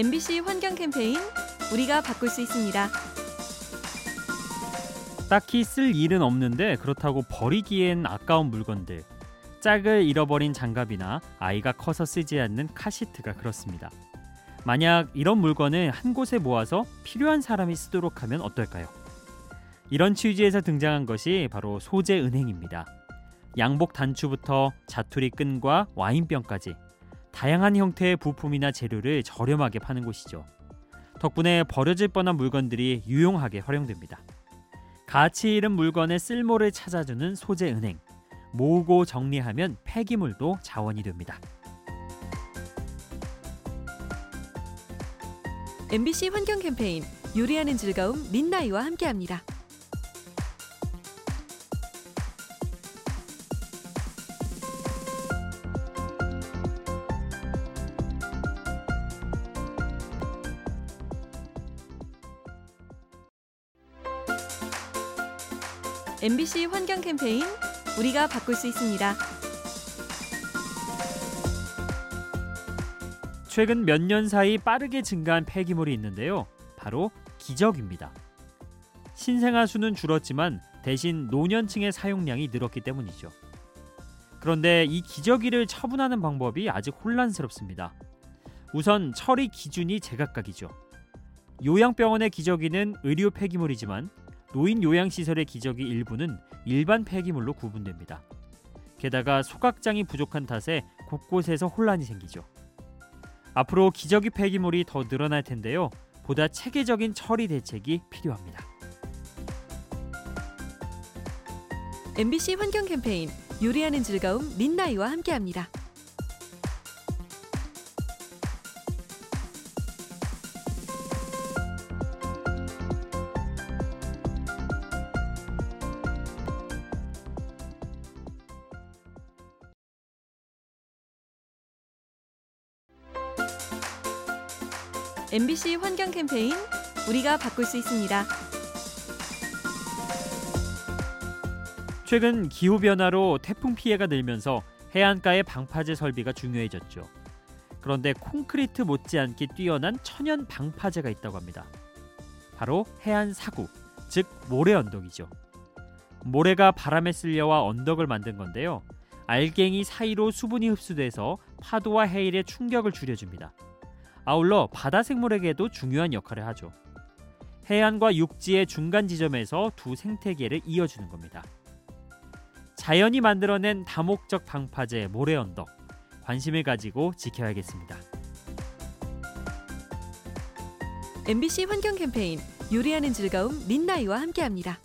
MBC 환경 캠페인 우리가 바꿀 수 있습니다. 딱히 쓸 일은 없는데 그렇다고 버리기엔 아까운 물건들. 짝을 잃어버린 장갑이나 아이가 커서 쓰지 않는 카시트가 그렇습니다. 만약 이런 물건을 한 곳에 모아서 필요한 사람이 쓰도록 하면 어떨까요? 이런 취지에서 등장한 것이 바로 소재 은행입니다. 양복 단추부터 자투리 끈과 와인병까지 다양한 형태의 부품이나 재료를 저렴하게 파는 곳이죠. 덕분에 버려질 뻔한 물건들이 유용하게 활용됩니다. 가치 잃은 물건의 쓸모를 찾아주는 소재 은행. 모으고 정리하면 폐기물도 자원이 됩니다. MBC 환경 캠페인 요리하는 즐거움 민나이와 함께합니다. MBC 환경 캠페인 우리가 바꿀 수 있습니다. 최근 몇 년 사이 빠르게 증가한 폐기물이 있는데요. 바로 기저귀입니다. 신생아 수는 줄었지만 대신 노년층의 사용량이 늘었기 때문이죠. 그런데 이 기저귀를 처분하는 방법이 아직 혼란스럽습니다. 우선 처리 기준이 제각각이죠. 요양병원의 기저귀는 의료 폐기물이지만 노인 요양시설의 기저귀 일부는 일반 폐기물로 구분됩니다. 게다가 소각장이 부족한 탓에 곳곳에서 혼란이 생기죠. 앞으로 기저귀 폐기물이 더 늘어날 텐데요. 보다 체계적인 처리 대책이 필요합니다. MBC 환경 캠페인 요리하는 즐거움 민나이와 함께합니다. MBC 환경 캠페인 우리가 바꿀 수 있습니다. 최근 기후 변화로 태풍 피해가 늘면서 해안가의 방파제 설비가 중요해졌죠. 그런데 콘크리트 못지않게 뛰어난 천연 방파제가 있다고 합니다. 바로 해안 사구, 즉 모래 언덕이죠. 모래가 바람에 쓸려와 언덕을 만든 건데요. 알갱이 사이로 수분이 흡수돼서 파도와 해일의 충격을 줄여줍니다. 아울러 바다 생물에게도 중요한 역할을 하죠. 해안과 육지의 중간 지점에서 두 생태계를 이어주는 겁니다. 자연이 만들어낸 다목적 방파제 모래 언덕 관심을 가지고 지켜야겠습니다. MBC 환경 캠페인 요리하는 즐거움 민나이와 함께합니다.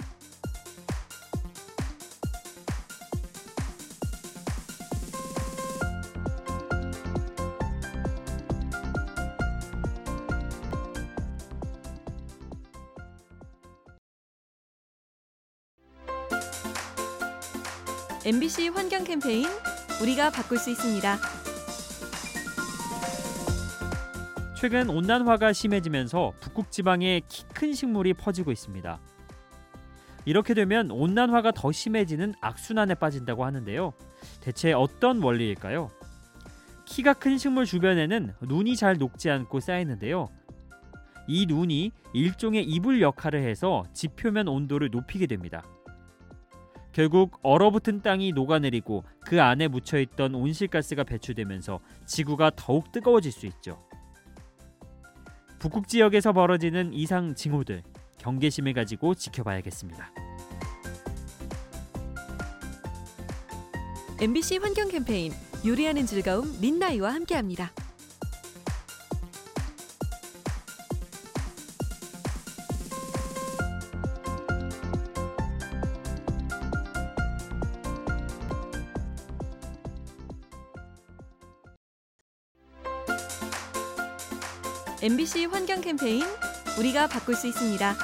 MBC 환경 캠페인 우리가 바꿀 수 있습니다. 최근 온난화가 심해지면서 북극 지방에 키 큰 식물이 퍼지고 있습니다. 이렇게 되면 온난화가 더 심해지는 악순환에 빠진다고 하는데요. 대체 어떤 원리일까요? 키가 큰 식물 주변에는 눈이 잘 녹지 않고 쌓이는데요. 이 눈이 일종의 이불 역할을 해서 지 표면 온도를 높이게 됩니다. 결국 얼어붙은 땅이 녹아내리고 그 안에 묻혀있던 온실가스가 배출되면서 지구가 더욱 뜨거워질 수 있죠. 북극 지역에서 벌어지는 이상 징후들 경계심을 가지고 지켜봐야겠습니다. MBC 환경 캠페인 요리하는 즐거움 민나이와 함께합니다. MBC 환경 캠페인 우리가 바꿀 수 있습니다.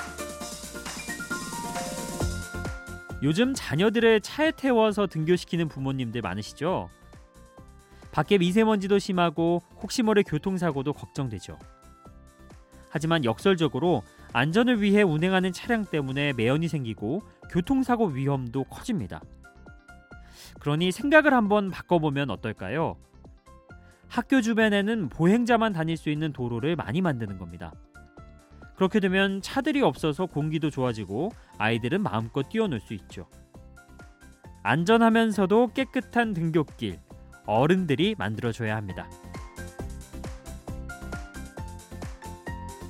요즘 자녀들을 차에 태워서 등교시키는 부모님들 많으시죠? 밖에 미세먼지도 심하고 혹시 모를 교통사고도 걱정되죠. 하지만 역설적으로 안전을 위해 운행하는 차량 때문에 매연이 생기고 교통사고 위험도 커집니다. 그러니 생각을 한번 바꿔보면 어떨까요? 학교 주변에는 보행자만 다닐 수 있는 도로를 많이 만드는 겁니다. 그렇게 되면 차들이 없어서 공기도 좋아지고 아이들은 마음껏 뛰어놀 수 있죠. 안전하면서도 깨끗한 등굣길 어른들이 만들어줘야 합니다.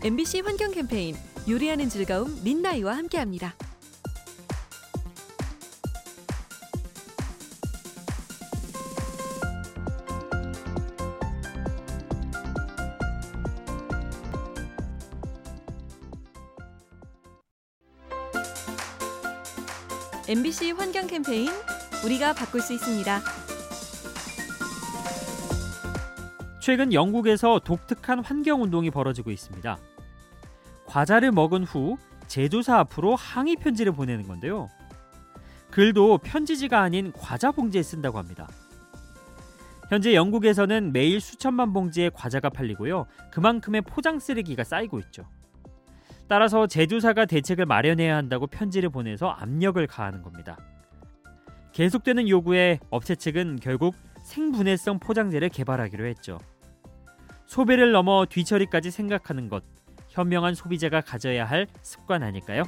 MBC 환경 캠페인 요리하는 즐거움 민나이와 함께합니다. MBC 환경 캠페인 우리가 바꿀 수 있습니다. 최근 영국에서 독특한 환경 운동이 벌어지고 있습니다. 과자를 먹은 후 제조사 앞으로 항의 편지를 보내는 건데요. 글도 편지지가 아닌 과자 봉지에 쓴다고 합니다. 현재 영국에서는 매일 수천만 봉지의 과자가 팔리고요. 그만큼의 포장 쓰레기가 쌓이고 있죠. 따라서 제조사가 대책을 마련해야 한다고 편지를 보내서 압력을 가하는 겁니다. 계속되는 요구에 업체 측은 결국 생분해성 포장재를 개발하기로 했죠. 소비를 넘어 뒤처리까지 생각하는 것, 현명한 소비자가 가져야 할 습관 아닐까요?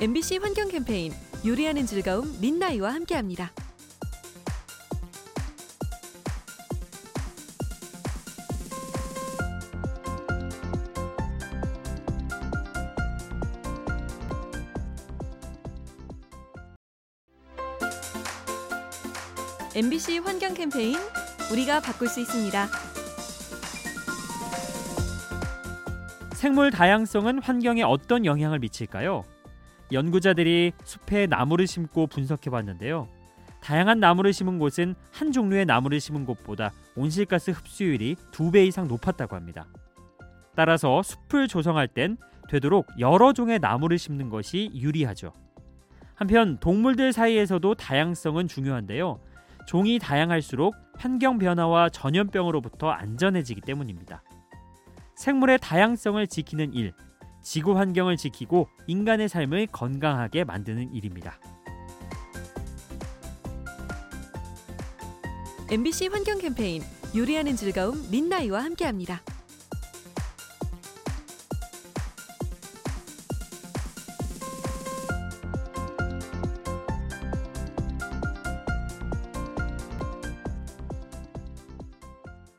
MBC 환경 캠페인 요리하는 즐거움 민나이와 함께합니다. MBC 환경 캠페인 우리가 바꿀 수 있습니다. 생물 다양성은 환경에 어떤 영향을 미칠까요? 연구자들이 숲에 나무를 심고 분석해 봤는데요. 다양한 나무를 심은 곳은 한 종류의 나무를 심은 곳보다 온실가스 흡수율이 두 배 이상 높았다고 합니다. 따라서 숲을 조성할 땐 되도록 여러 종의 나무를 심는 것이 유리하죠. 한편 동물들 사이에서도 다양성은 중요한데요. 종이 다양할수록 환경 변화와 전염병으로부터 안전해지기 때문입니다. 생물의 다양성을 지키는 일, 지구 환경을 지키고 인간의 삶을 건강하게 만드는 일입니다. MBC 환경 캠페인 요리하는 즐거움 민나이와 함께합니다.